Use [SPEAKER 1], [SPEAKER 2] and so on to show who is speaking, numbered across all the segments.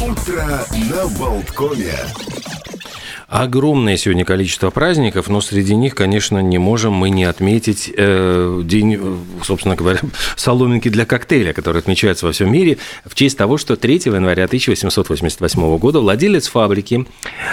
[SPEAKER 1] Утро на Болткоме.
[SPEAKER 2] Огромное сегодня количество праздников, но среди них, конечно, не можем мы не отметить э, день, э, собственно говоря, соломинки для коктейля, который отмечается во всем мире в честь того, что 3 января 1888 года владелец фабрики,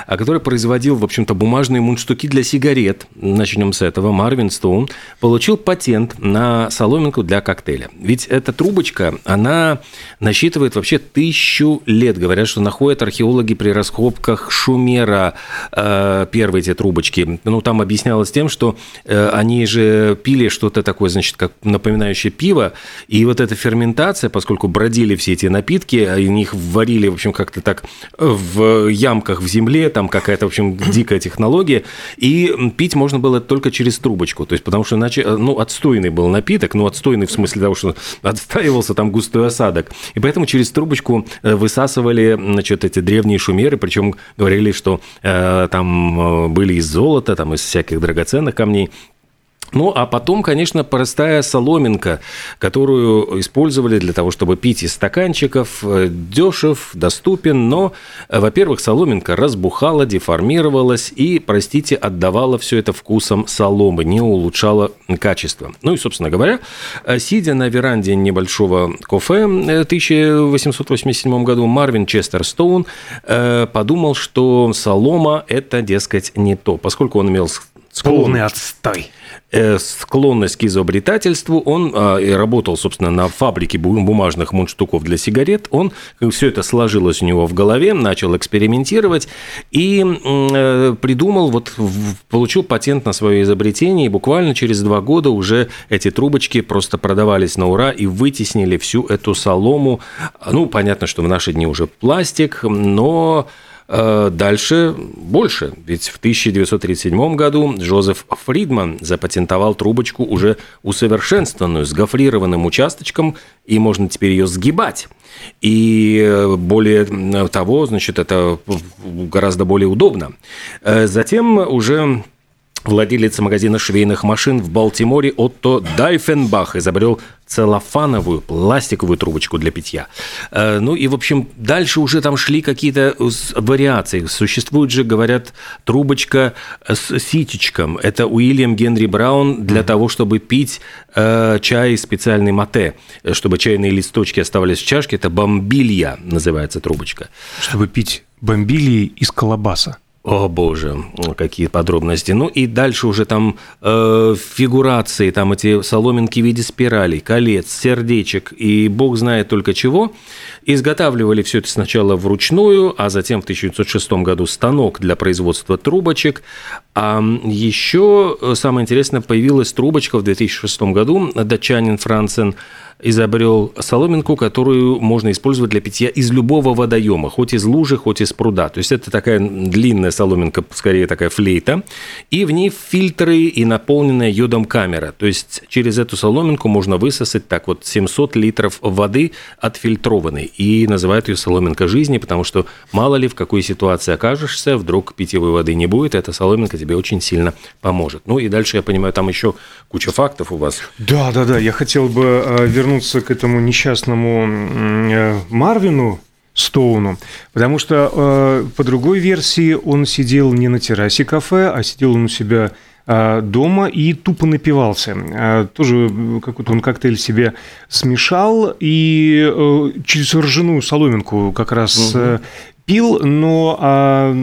[SPEAKER 2] а, который производил, в общем-то, бумажные мундштуки для сигарет, начнем с этого, Марвин Стоун, получил патент на соломинку для коктейля. Ведь эта трубочка, она насчитывает вообще тысячу лет. Говорят, что находят археологи при раскопках Шумера, Э, первые эти трубочки. Ну, там объяснялось тем, что э, они же пили что-то такое, значит, как напоминающее пиво, и вот эта ферментация, поскольку бродили все эти напитки, а и них варили, в общем, как-то так в ямках в земле, там какая-то, в общем, дикая технология, и пить можно было только через трубочку, то есть потому что иначе, э, ну, отстойный был напиток, ну, отстойный в смысле того, что отстаивался там густой осадок, и поэтому через трубочку высасывали, значит, эти древние шумеры, причем говорили, что Э, там э, были из золота, там из всяких драгоценных камней. Ну, а потом, конечно, простая соломинка, которую использовали для того, чтобы пить из стаканчиков. Э, Дешев, доступен, но, во-первых, соломинка разбухала, деформировалась и, простите, отдавала все это вкусом соломы, не улучшала качество. Ну и, собственно говоря, сидя на веранде небольшого кафе в 1887 году, Марвин Честер Стоун подумал, что солома – это, дескать, не то, поскольку он имел
[SPEAKER 3] Полный отстой.
[SPEAKER 2] Э, склонность к изобретательству. Он а, работал, собственно, на фабрике бумажных мундштуков для сигарет. Он э, все это сложилось у него в голове, начал экспериментировать и э, придумал, вот получил патент на свое изобретение. И буквально через два года уже эти трубочки просто продавались на ура и вытеснили всю эту солому. Ну, понятно, что в наши дни уже пластик, но дальше больше, ведь в 1937 году Джозеф Фридман запатентовал трубочку уже усовершенствованную, с гофрированным участочком, и можно теперь ее сгибать. И э, более того, значит, это гораздо более удобно. Э, затем уже Владелец магазина швейных машин в Балтиморе Отто Дайфенбах изобрел целлофановую пластиковую трубочку для питья. Э, ну и, в общем, дальше уже там шли какие-то вариации. Существует же, говорят, трубочка с ситечком. Это Уильям Генри Браун для mm-hmm. того, чтобы пить э, чай специальный мате, чтобы чайные листочки оставались в чашке. Это бомбилья называется трубочка.
[SPEAKER 3] Чтобы пить бомбилии из колобаса.
[SPEAKER 2] О боже, какие подробности. Ну и дальше уже там э, фигурации, там эти соломинки в виде спиралей, колец, сердечек и бог знает только чего. Изготавливали все это сначала вручную, а затем в 1906 году станок для производства трубочек. А еще, э, самое интересное, появилась трубочка в 2006 году. Датчанин Франсен изобрел соломинку, которую можно использовать для питья из любого водоема, хоть из лужи, хоть из пруда. То есть это такая длинная соломинка, скорее такая флейта, и в ней фильтры и наполненная йодом камера. То есть через эту соломинку можно высосать так вот 700 литров воды отфильтрованной. И называют ее соломинка жизни, потому что мало ли в какой ситуации окажешься, вдруг питьевой воды не будет, эта соломинка тебе очень сильно поможет. Ну и дальше, я понимаю, там еще куча фактов у вас.
[SPEAKER 3] Да, да, да. Я хотел бы э, вернуться вернуться к этому несчастному э, Марвину, Стоуну, потому что э, по другой версии он сидел не на террасе кафе, а сидел он у себя э, дома и тупо напивался. Тоже какой-то он коктейль себе смешал и через ржаную соломинку как раз угу. пил, но а,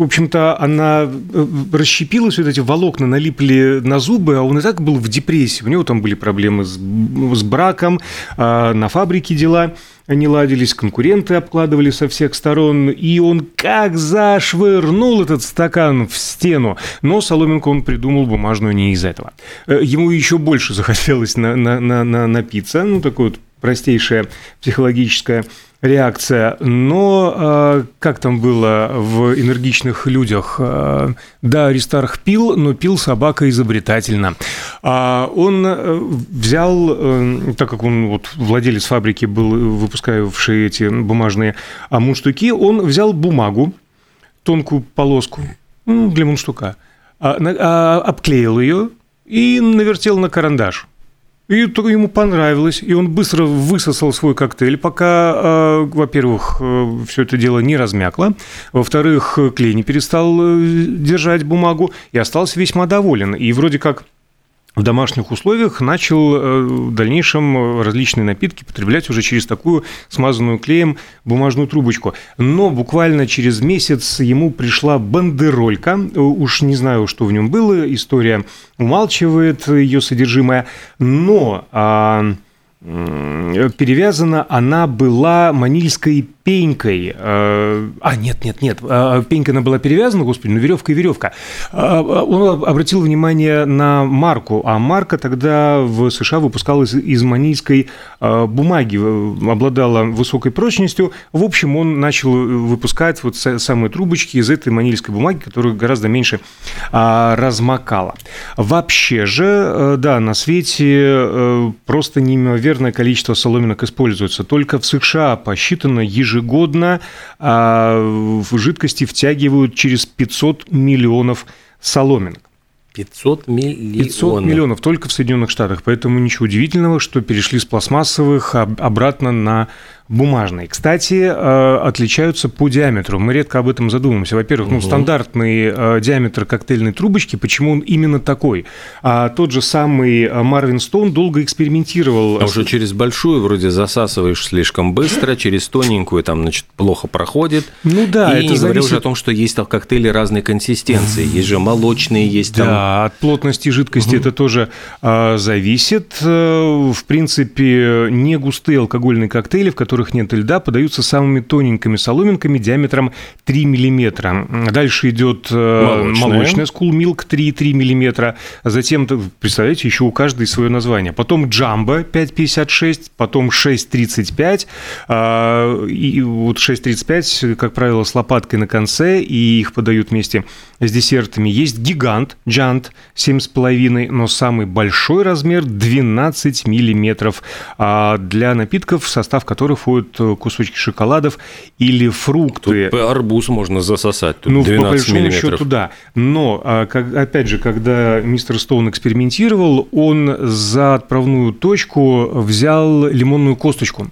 [SPEAKER 3] в общем-то, она э, расщепилась, вот эти волокна налипли на зубы, а он и так был в депрессии. У него там были проблемы с, с браком, а на фабрике дела не ладились, конкуренты обкладывали со всех сторон, и он как зашвырнул этот стакан в стену. Но соломинку он придумал бумажную не из этого. Э, ему еще больше захотелось на, на, на, на напиться, ну, такое вот простейшее психологическое реакция. Но э, как там было в энергичных людях? Э, да, Аристарх пил, но пил собака изобретательно. А он э, взял, так как он вот владелец фабрики был, выпускавший эти бумажные мундштуки, он взял бумагу, тонкую полоску ну, для мундштука, а, а, обклеил ее и навертел на карандаш. И ему понравилось, и он быстро высосал свой коктейль, пока, э, во-первых, э, все это дело не размякло, во-вторых, клей не перестал э, держать бумагу, и остался весьма доволен. И вроде как в домашних условиях начал э, в дальнейшем различные напитки потреблять уже через такую смазанную клеем бумажную трубочку. Но буквально через месяц ему пришла бандеролька, уж не знаю, что в нем было, история умалчивает ее содержимое, но а, перевязана она была манильской пенькой. Э, а, нет, нет, нет. А, пенька она была перевязана, господи, ну веревка и веревка. А, он обратил внимание на марку, а марка тогда в США выпускалась из манильской а, бумаги, обладала высокой прочностью. В общем, он начал выпускать вот самые трубочки из этой манильской бумаги, которая гораздо меньше размокала. Вообще же, э, да, на свете э, просто неимоверное количество соломинок используется. Только в США посчитано ежегодно ежегодно а, в жидкости втягивают через 500 миллионов соломинок.
[SPEAKER 2] 500 миллионов.
[SPEAKER 3] 500 миллионов только в Соединенных Штатах. Поэтому ничего удивительного, что перешли с пластмассовых обратно на бумажные. Кстати, э, отличаются по диаметру. Мы редко об этом задумываемся. Во-первых, угу. ну, стандартный э, диаметр коктейльной трубочки, почему он именно такой? А тот же самый э, Марвин Стоун долго экспериментировал.
[SPEAKER 2] А уже через большую вроде засасываешь слишком быстро, через тоненькую там, значит, плохо проходит.
[SPEAKER 3] Ну да,
[SPEAKER 2] и это не зависит... говоря уже о том, что есть там коктейли разной консистенции. Есть же молочные, есть
[SPEAKER 3] там... Да, от плотности жидкости угу. это тоже а, зависит. В принципе, не густые алкогольные коктейли, в которых которых нет льда, подаются самыми тоненькими соломинками диаметром 3 мм. Дальше идет э, молочная, молочная School Milk 3,3 мм. Затем, представляете, еще у каждой свое название. Потом Jumbo 5,56, потом 6,35. А, и вот 6,35, как правило, с лопаткой на конце, и их подают вместе с десертами. Есть гигант, джант 7,5, но самый большой размер 12 миллиметров. А для напитков, в состав которых входят э, кусочки шоколадов или фрукты.
[SPEAKER 2] Тут арбуз можно засосать,
[SPEAKER 3] тут ну, 12 по большому миллиметров. счету, да. Но, а, опять же, когда мистер Стоун экспериментировал, он за отправную точку взял лимонную косточку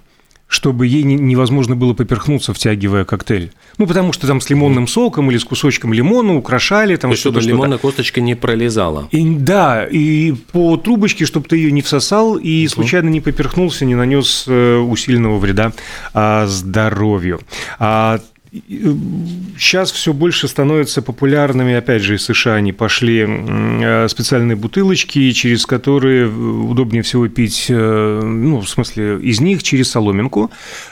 [SPEAKER 3] чтобы ей невозможно было поперхнуться, втягивая коктейль. Ну, потому что там с лимонным соком или с кусочком лимона украшали. Там
[SPEAKER 2] есть, чтобы лимонная косточка не пролезала.
[SPEAKER 3] И, да, и по трубочке, чтобы ты ее не всосал и угу. случайно не поперхнулся, не нанес э, усиленного вреда а, здоровью. А Сейчас все больше становятся популярными, опять же, из США они пошли э, специальные бутылочки, через которые удобнее всего пить, э, ну, в смысле, из них через соломинку.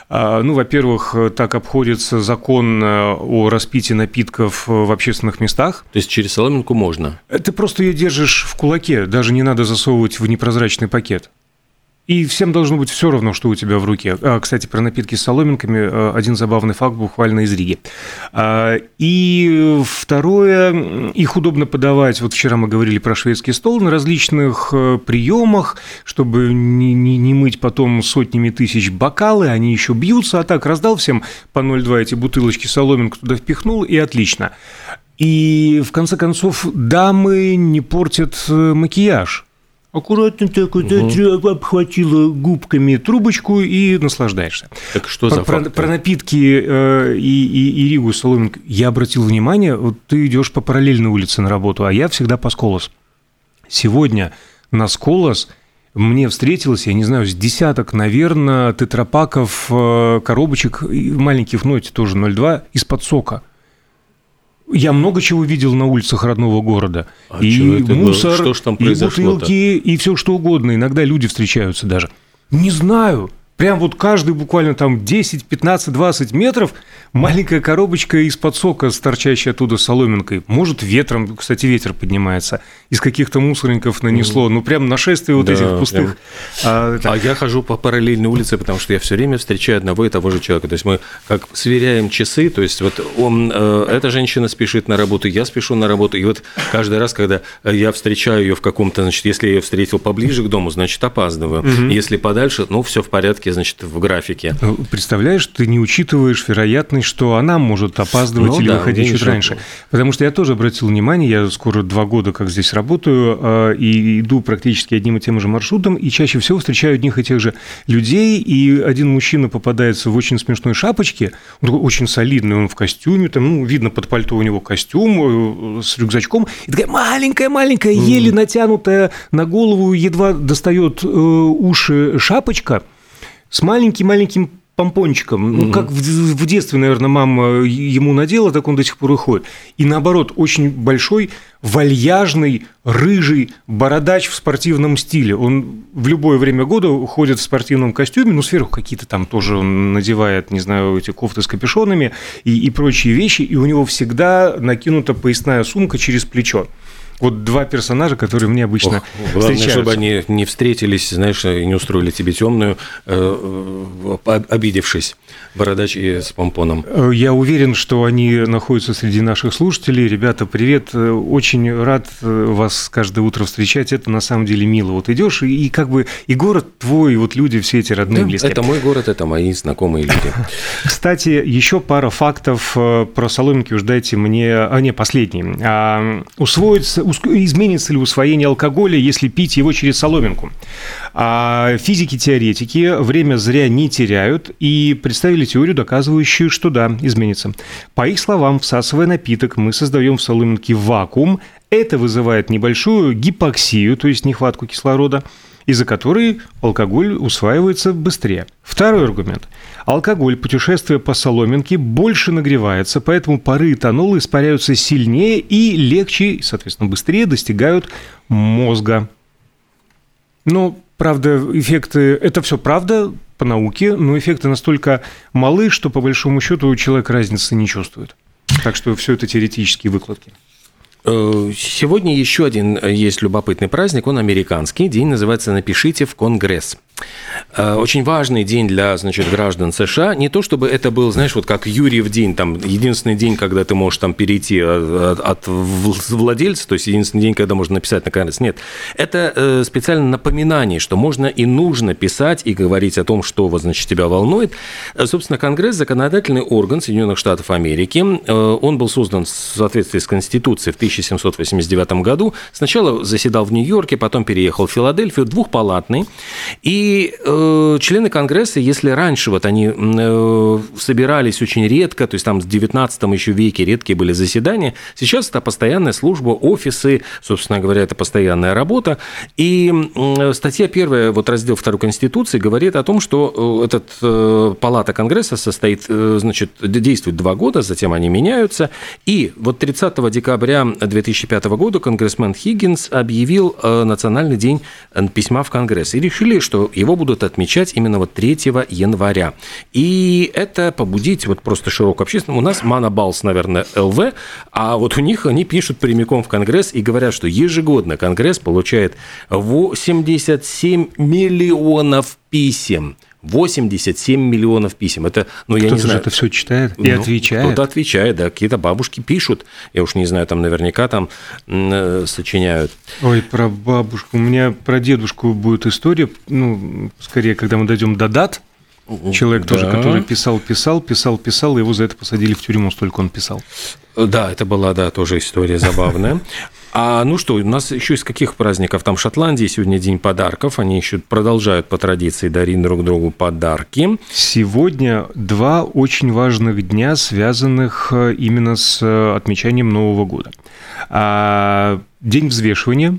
[SPEAKER 3] А, ну, во-первых, так обходится закон э, о распитии напитков в общественных местах.
[SPEAKER 2] То есть через соломинку можно?
[SPEAKER 3] Ты просто ее держишь в кулаке, даже не надо засовывать в непрозрачный пакет. И всем должно быть все равно, что у тебя в руке. А, кстати, про напитки с соломинками э, один забавный факт буквально из Риги. А, и второе, их удобно подавать, вот вчера мы говорили про шведский стол, на различных э, приемах, чтобы не, не, не мыть потом сотнями тысяч бокалы, они еще бьются, а так раздал всем по 0,2 эти бутылочки соломинку туда впихнул, и отлично. И в конце концов, дамы не портят э, макияж. Аккуратно так вот угу. обхватила губками трубочку и наслаждаешься.
[SPEAKER 2] Так что за
[SPEAKER 3] про, про напитки э, и, и, и Ригу Соломинг я обратил внимание, вот ты идешь по параллельной улице на работу, а я всегда по Сколос. Сегодня на Сколос мне встретилось, я не знаю, с десяток, наверное, тетрапаков, э, коробочек маленьких, ну, эти тоже 0,2, из-под сока. Я много чего видел на улицах родного города. А и мусор, что ж там и бутылки, и все что угодно. Иногда люди встречаются даже. Не знаю. Прям вот каждый буквально там 10, 15, 20 метров маленькая коробочка из-под сока, торчащая оттуда соломинкой. Может, ветром, кстати, ветер поднимается. Из каких-то мусорников нанесло. Ну, прям нашествие вот да, этих пустых. Прям...
[SPEAKER 2] А, а я хожу по параллельной улице, потому что я все время встречаю одного и того же человека. То есть мы как сверяем часы, то есть вот он, э, эта женщина спешит на работу, я спешу на работу. И вот каждый раз, когда я встречаю ее в каком-то, значит, если я ее встретил поближе к дому, значит, опаздываю. Угу. Если подальше, ну, все в порядке порядке, значит, в графике.
[SPEAKER 3] Ну, представляешь, ты не учитываешь вероятность, что она может опаздывать ну, или да, выходить чуть раньше. Потому что я тоже обратил внимание, я скоро два года как здесь работаю, а, и иду практически одним и тем же маршрутом, и чаще всего встречаю одних и тех же людей, и один мужчина попадается в очень смешной шапочке, он такой очень солидный, он в костюме, там, ну, видно под пальто у него костюм э, с рюкзачком, и такая маленькая-маленькая, еле натянутая на голову, едва достает э, уши шапочка с маленьким-маленьким помпончиком. Ну, как в, в детстве, наверное, мама ему надела, так он до сих пор и ходит. И наоборот, очень большой, вальяжный, рыжий бородач в спортивном стиле. Он в любое время года ходит в спортивном костюме, ну, сверху какие-то там тоже он надевает, не знаю, эти кофты с капюшонами и, и прочие вещи, и у него всегда накинута поясная сумка через плечо. Вот два персонажа, которые мне обычно Ох, главное, встречаются.
[SPEAKER 2] чтобы они не встретились, знаешь, и не устроили тебе темную, э, э, обидевшись, бородач и с помпоном.
[SPEAKER 3] Э, я уверен, что они находятся среди наших слушателей. Ребята, привет. Очень рад вас каждое утро встречать. Это на самом деле мило. Вот идешь, и, и как бы и город твой, и вот люди все эти родные, да, близкие.
[SPEAKER 2] Это мой город, это мои знакомые люди.
[SPEAKER 3] Кстати, еще пара фактов про соломинки уж дайте мне, а не последний. А, усвоится, изменится ли усвоение алкоголя, если пить его через соломинку. А физики-теоретики время зря не теряют и представили теорию, доказывающую, что да, изменится. По их словам, всасывая напиток, мы создаем в соломинке вакуум. Это вызывает небольшую гипоксию, то есть нехватку кислорода, из-за которой алкоголь усваивается быстрее. Второй аргумент. Алкоголь, путешествуя по соломинке, больше нагревается, поэтому пары этанола испаряются сильнее и легче, соответственно, быстрее достигают мозга. Но, правда, эффекты... Это все правда по науке, но эффекты настолько малы, что, по большому счету, человек разницы не чувствует. Так что все это теоретические выкладки.
[SPEAKER 2] Э, сегодня еще один э, есть любопытный праздник, он американский. День называется «Напишите в Конгресс». Э, очень важный день для, значит, граждан США. Не то, чтобы это был, знаешь, вот как Юрьев день, там, единственный день, когда ты можешь там перейти от, от владельца, то есть единственный день, когда можно написать на Конгресс. Нет, это специально напоминание, что можно и нужно писать и говорить о том, что, вот, значит, тебя волнует. Собственно, Конгресс – законодательный орган Соединенных Штатов Америки. Он был создан в соответствии с Конституцией в 1000 1789 году. Сначала заседал в Нью-Йорке, потом переехал в Филадельфию, двухпалатный. И э, члены Конгресса, если раньше вот они э, собирались очень редко, то есть там в 19 еще веке редкие были заседания, сейчас это постоянная служба, офисы, собственно говоря, это постоянная работа. И э, статья первая, вот раздел 2 Конституции, говорит о том, что э, этот э, палата Конгресса состоит, э, значит, действует два года, затем они меняются. И вот 30 декабря 2005 года конгрессмен Хиггинс объявил э, Национальный день э, письма в Конгресс. И решили, что его будут отмечать именно вот 3 января. И это побудить вот просто широкую общественность. У нас Манабалс, наверное, ЛВ, а вот у них они пишут прямиком в Конгресс и говорят, что ежегодно Конгресс получает 87 миллионов писем 87 миллионов писем. Это, ну, я не знаю.
[SPEAKER 3] это все читает и ну, отвечает.
[SPEAKER 2] Кто-то отвечает, да. Какие-то бабушки пишут. Я уж не знаю, там наверняка там э, сочиняют.
[SPEAKER 3] Ой, про бабушку. У меня про дедушку будет история. Ну, скорее, когда мы дойдем до дат. Человек да. тоже, который писал, писал, писал, писал, его за это посадили в тюрьму, столько он писал.
[SPEAKER 2] Да, это была, да, тоже история забавная. А ну что, у нас еще из каких праздников? Там в Шотландии сегодня день подарков. Они еще продолжают по традиции дарить друг другу подарки.
[SPEAKER 3] Сегодня два очень важных дня, связанных э, именно с э, отмечанием Нового года. А, день взвешивания,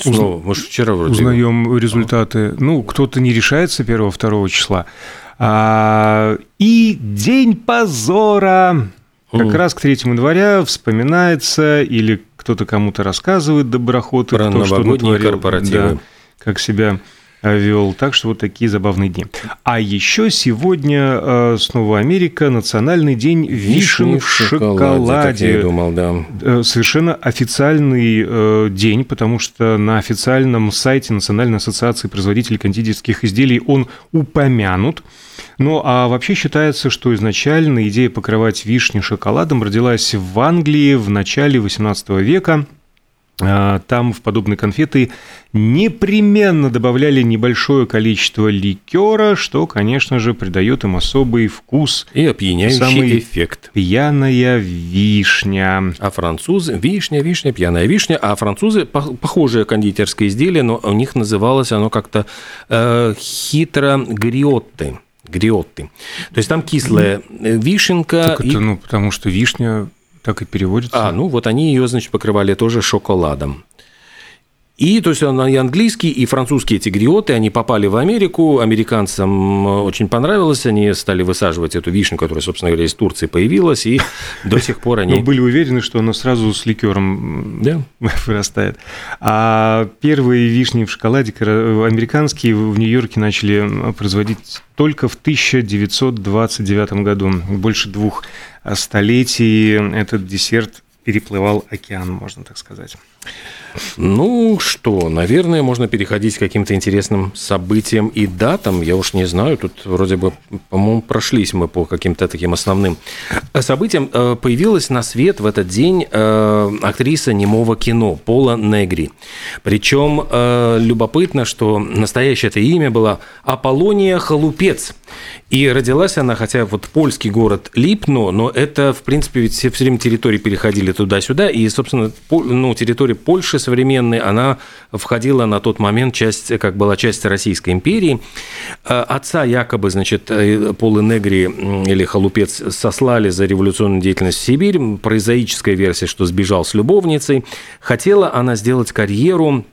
[SPEAKER 2] Снова, мы вчера вроде...
[SPEAKER 3] Узнаем результаты. Ну, кто-то не решается 1-2 числа. А, и день позора. Как раз к 3 января вспоминается или кто-то кому-то рассказывает доброхоты,
[SPEAKER 2] Про кто что натворил, корпоративы. Да,
[SPEAKER 3] как себя вел. Так что вот такие забавные дни. А еще сегодня э, снова Америка, национальный день вишен, вишен в шоколаде. шоколаде.
[SPEAKER 2] я думал, да.
[SPEAKER 3] Э, совершенно официальный э, день, потому что на официальном сайте Национальной ассоциации производителей кондитерских изделий он упомянут. Ну, а вообще считается, что изначально идея покрывать вишни шоколадом родилась в Англии в начале XVIII века. А, там в подобные конфеты непременно добавляли небольшое количество ликера, что, конечно же, придает им особый вкус.
[SPEAKER 2] И опьяняющий
[SPEAKER 3] Самый
[SPEAKER 2] эффект.
[SPEAKER 3] Пьяная вишня.
[SPEAKER 2] А французы, вишня, вишня, пьяная вишня, а французы по- похожее кондитерское изделие, но у них называлось оно как-то э, хитро гриотты. Гриотты. То есть там кислая э, вишенка.
[SPEAKER 3] Так
[SPEAKER 2] и-
[SPEAKER 3] это, ну, потому что вишня так и переводится.
[SPEAKER 2] А, ну вот они ее, значит, покрывали тоже шоколадом. И, то есть, она и английский, и французские эти гриоты, они попали в Америку, американцам э, очень понравилось, они стали высаживать эту вишню, которая, собственно говоря, из Турции появилась, и до сих пор
[SPEAKER 3] Но
[SPEAKER 2] они...
[SPEAKER 3] были уверены, что она сразу с ликером
[SPEAKER 2] Да.
[SPEAKER 3] вырастает. А первые вишни в шоколаде кора- американские в Нью-Йорке начали производить только в 1929 году. Больше двух столетий этот десерт переплывал океан, можно так сказать.
[SPEAKER 2] Ну что, наверное, можно переходить к каким-то интересным событиям и датам. Я уж не знаю, тут вроде бы, по-моему, прошлись мы по каким-то таким основным событиям. Э, Появилась на свет в этот день э, актриса немого кино Пола Негри. Причем э, любопытно, что настоящее это имя было Аполлония Халупец. И родилась она, хотя вот польский город Липно, но это, в принципе, ведь все, время территории переходили туда-сюда, и, собственно, ну, территория Польши современной, она входила на тот момент, часть, как была часть Российской империи. Э, Отца якобы, значит, э, Полы Негри или Халупец сослали за революционную деятельность в Сибирь. Прозаическая версия, что сбежал с любовницей. Хотела она сделать карьеру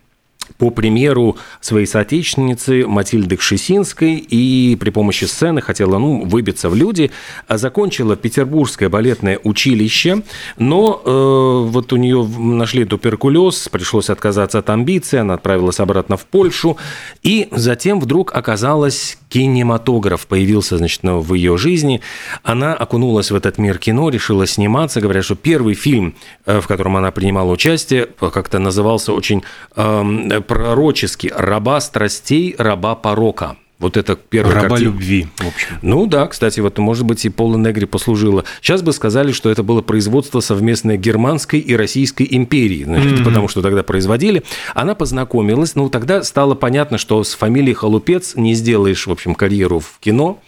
[SPEAKER 2] по примеру своей соотечественницы Матильды Кшесинской и при помощи сцены хотела ну, выбиться в люди. Закончила Петербургское балетное училище, но э, вот у нее нашли туберкулез, пришлось отказаться от амбиций, она отправилась обратно в Польшу, и затем вдруг оказалось кинематограф появился, значит, ну, в ее жизни. Она окунулась в этот мир кино, решила сниматься. Говорят, что первый фильм, э, в котором она принимала участие, как-то назывался очень эм, пророчески «Раба страстей, раба порока». Вот это первая
[SPEAKER 3] Раба
[SPEAKER 2] картина.
[SPEAKER 3] любви, в общем.
[SPEAKER 2] Ну да, кстати, вот, может быть, и Пола Негри послужила. Сейчас бы сказали, что это было производство совместное Германской и Российской империи, значит, потому что тогда производили. Она познакомилась, ну тогда стало понятно, что с фамилией Халупец не сделаешь, в общем, карьеру в кино,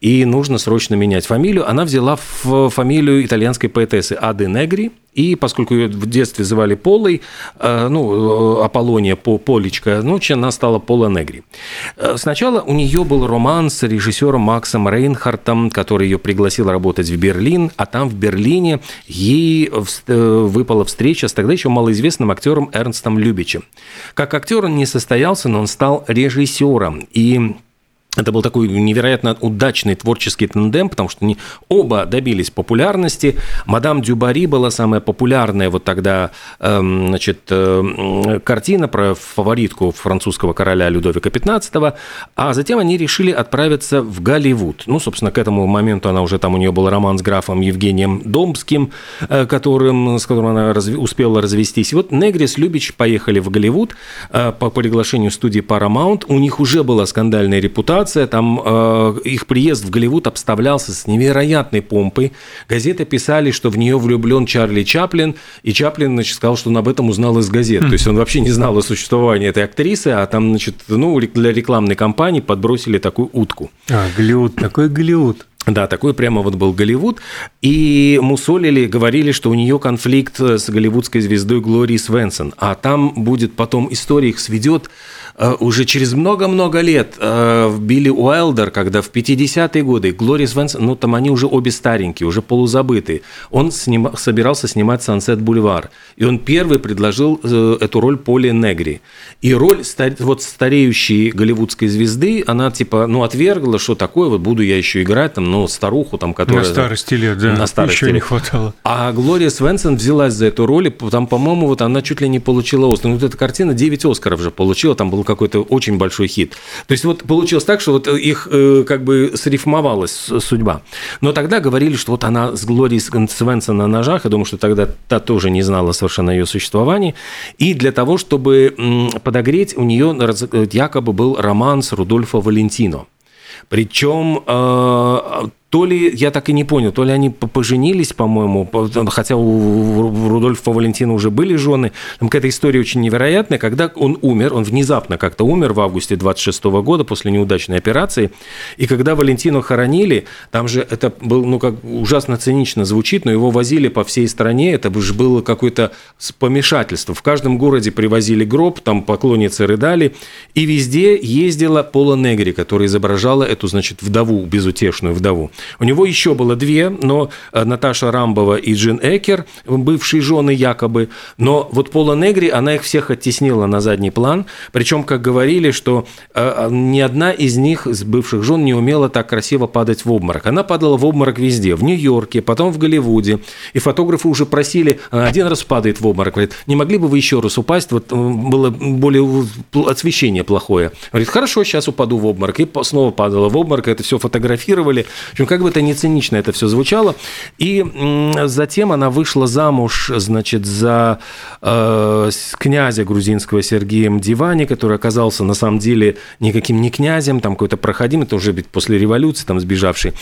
[SPEAKER 2] и нужно срочно менять фамилию. Она взяла фамилию итальянской поэтессы Ады Негри, и поскольку ее в детстве звали Полой, э, ну, э, Аполлония по Полечка, ну, она стала Пола Негри. Э, Сначала у нее был роман с режиссером Максом Рейнхартом, который ее пригласил работать в Берлин, а там в Берлине ей выпала встреча с тогда еще малоизвестным актером Эрнстом Любичем. Как актер он не состоялся, но он стал режиссером. И это был такой невероятно удачный творческий тандем, потому что они оба добились популярности. Мадам Дюбари была самая популярная вот тогда эм, значит, э, картина про фаворитку французского короля Людовика XV, а затем они решили отправиться в Голливуд. Ну, собственно, к этому моменту она уже там, у нее был роман с графом Евгением Домским, э, которым, с которым она разви- успела развестись. И вот Негрис Любич поехали в Голливуд э, по приглашению студии Paramount. У них уже была скандальная репутация, там э, их приезд в Голливуд обставлялся с невероятной помпой. Газеты писали, что в нее влюблен Чарли Чаплин, и Чаплин, значит, сказал, что он об этом узнал из газет. То есть он вообще не знал о существовании этой актрисы, а там, значит, ну, для рекламной кампании подбросили такую утку.
[SPEAKER 3] А, Голливуд, такой Голливуд.
[SPEAKER 2] Да, такой прямо вот был Голливуд. И мусолили, говорили, что у нее конфликт с голливудской звездой Глории Свенсон. А там будет потом история их сведет уже через много-много лет э, в Билли Уайлдер, когда в 50-е годы Глория Свенсон, ну там они уже обе старенькие, уже полузабытые, он снима- собирался снимать «Сансет Бульвар». И он первый предложил э, эту роль Поли Негри. И роль вот стареющей голливудской звезды, она типа, ну, отвергла, что такое, вот буду я еще играть, там, ну, старуху, там, которая...
[SPEAKER 3] На старости лет, да.
[SPEAKER 2] На старости
[SPEAKER 3] Еще
[SPEAKER 2] лет.
[SPEAKER 3] не хватало.
[SPEAKER 2] А Глория Свенсон взялась за эту роль, и там, по-моему, вот она чуть ли не получила Оскар. Ну, вот эта картина 9 Оскаров же получила, там был какой-то очень большой хит. То есть вот получилось так, что вот их э, как бы срифмовалась судьба. Но тогда говорили, что вот она с Глорией Свенсон на ножах, я думаю, что тогда та тоже не знала совершенно ее существовании. И для того, чтобы подогреть, у нее раз- якобы был роман с Рудольфо Валентино. Причем э, то ли, я так и не понял, то ли они поженились, по-моему, хотя у Рудольфа Валентина уже были жены. Там какая-то история очень невероятная, когда он умер, он внезапно как-то умер в августе 26 года после неудачной операции, и когда Валентину хоронили, там же это был, ну, как ужасно цинично звучит, но его возили по всей стране, это же было какое-то помешательство. В каждом городе привозили гроб, там поклонницы рыдали, и везде ездила Пола Негри, которая изображала эту, значит, вдову, безутешную вдову. У него еще было две, но э, Наташа Рамбова и Джин Экер, бывшие жены якобы, но вот Пола Негри, она их всех оттеснила на задний план, причем, как говорили, что э, э, ни одна из них, из бывших жен, не умела так красиво падать в обморок. Она падала в обморок везде, в Нью-Йорке, потом в Голливуде, и фотографы уже просили, один раз падает в обморок, говорит, не могли бы вы еще раз упасть, вот было более освещение плохое. Говорит, хорошо, сейчас упаду в обморок, и снова падала в обморок, это все фотографировали. В общем, как бы это не цинично это все звучало. И затем она вышла замуж, значит, за э, князя грузинского Сергея Мдивани, который оказался на самом деле никаким не князем, там какой-то проходимый, это уже после революции, там сбежавший.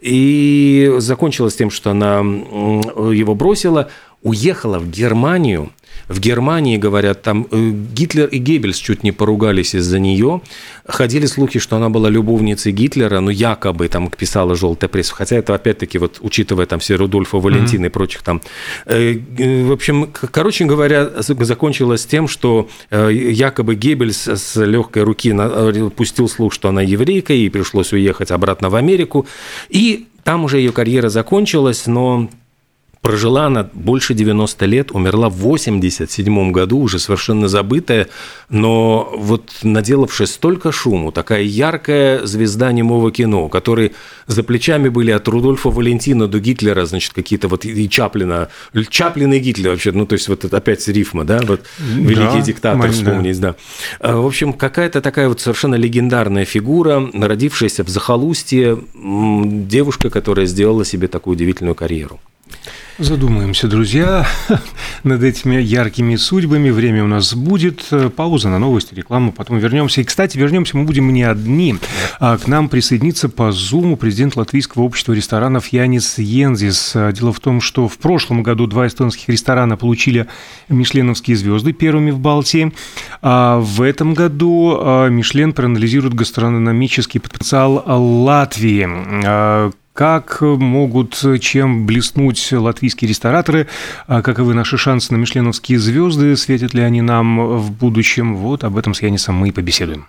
[SPEAKER 2] И закончилось тем, что она его бросила, уехала в Германию, в Германии, говорят, там э, Гитлер и Геббельс чуть не поругались из-за нее. Ходили слухи, что она была любовницей Гитлера, но якобы там писала желтая пресса. Хотя это, опять-таки, вот учитывая там все Рудольфа Валентина mm-hmm. и прочих там. Э, э, в общем, короче говоря, закончилось тем, что якобы Геббельс с легкой руки пустил слух, что она еврейка, и пришлось уехать обратно в Америку. И там уже ее карьера закончилась, но Прожила она больше 90 лет, умерла в 87 году, уже совершенно забытая, но вот наделавшая столько шуму, такая яркая звезда немого кино, которые за плечами были от Рудольфа Валентина до Гитлера, значит, какие-то вот и Чаплина, Чаплин и Гитлер вообще, ну, то есть вот это опять рифма, да, вот великий да, диктатор, вспомнить, да. да. В общем, какая-то такая вот совершенно легендарная фигура, родившаяся в захолустье, девушка, которая сделала себе такую удивительную карьеру.
[SPEAKER 3] Задумаемся, друзья, над этими яркими судьбами. Время у нас будет. Пауза на новости, рекламу, потом вернемся. И, кстати, вернемся мы будем не одни. А к нам присоединится по Зуму президент Латвийского общества ресторанов Янис Йензис. Дело в том, что в прошлом году два эстонских ресторана получили мишленовские звезды первыми в Балтии. А в этом году а, Мишлен проанализирует гастрономический потенциал Латвии а, как могут чем блеснуть латвийские рестораторы, а каковы наши шансы на мишленовские звезды, светят ли они нам в будущем. Вот об этом с Янисом мы и побеседуем.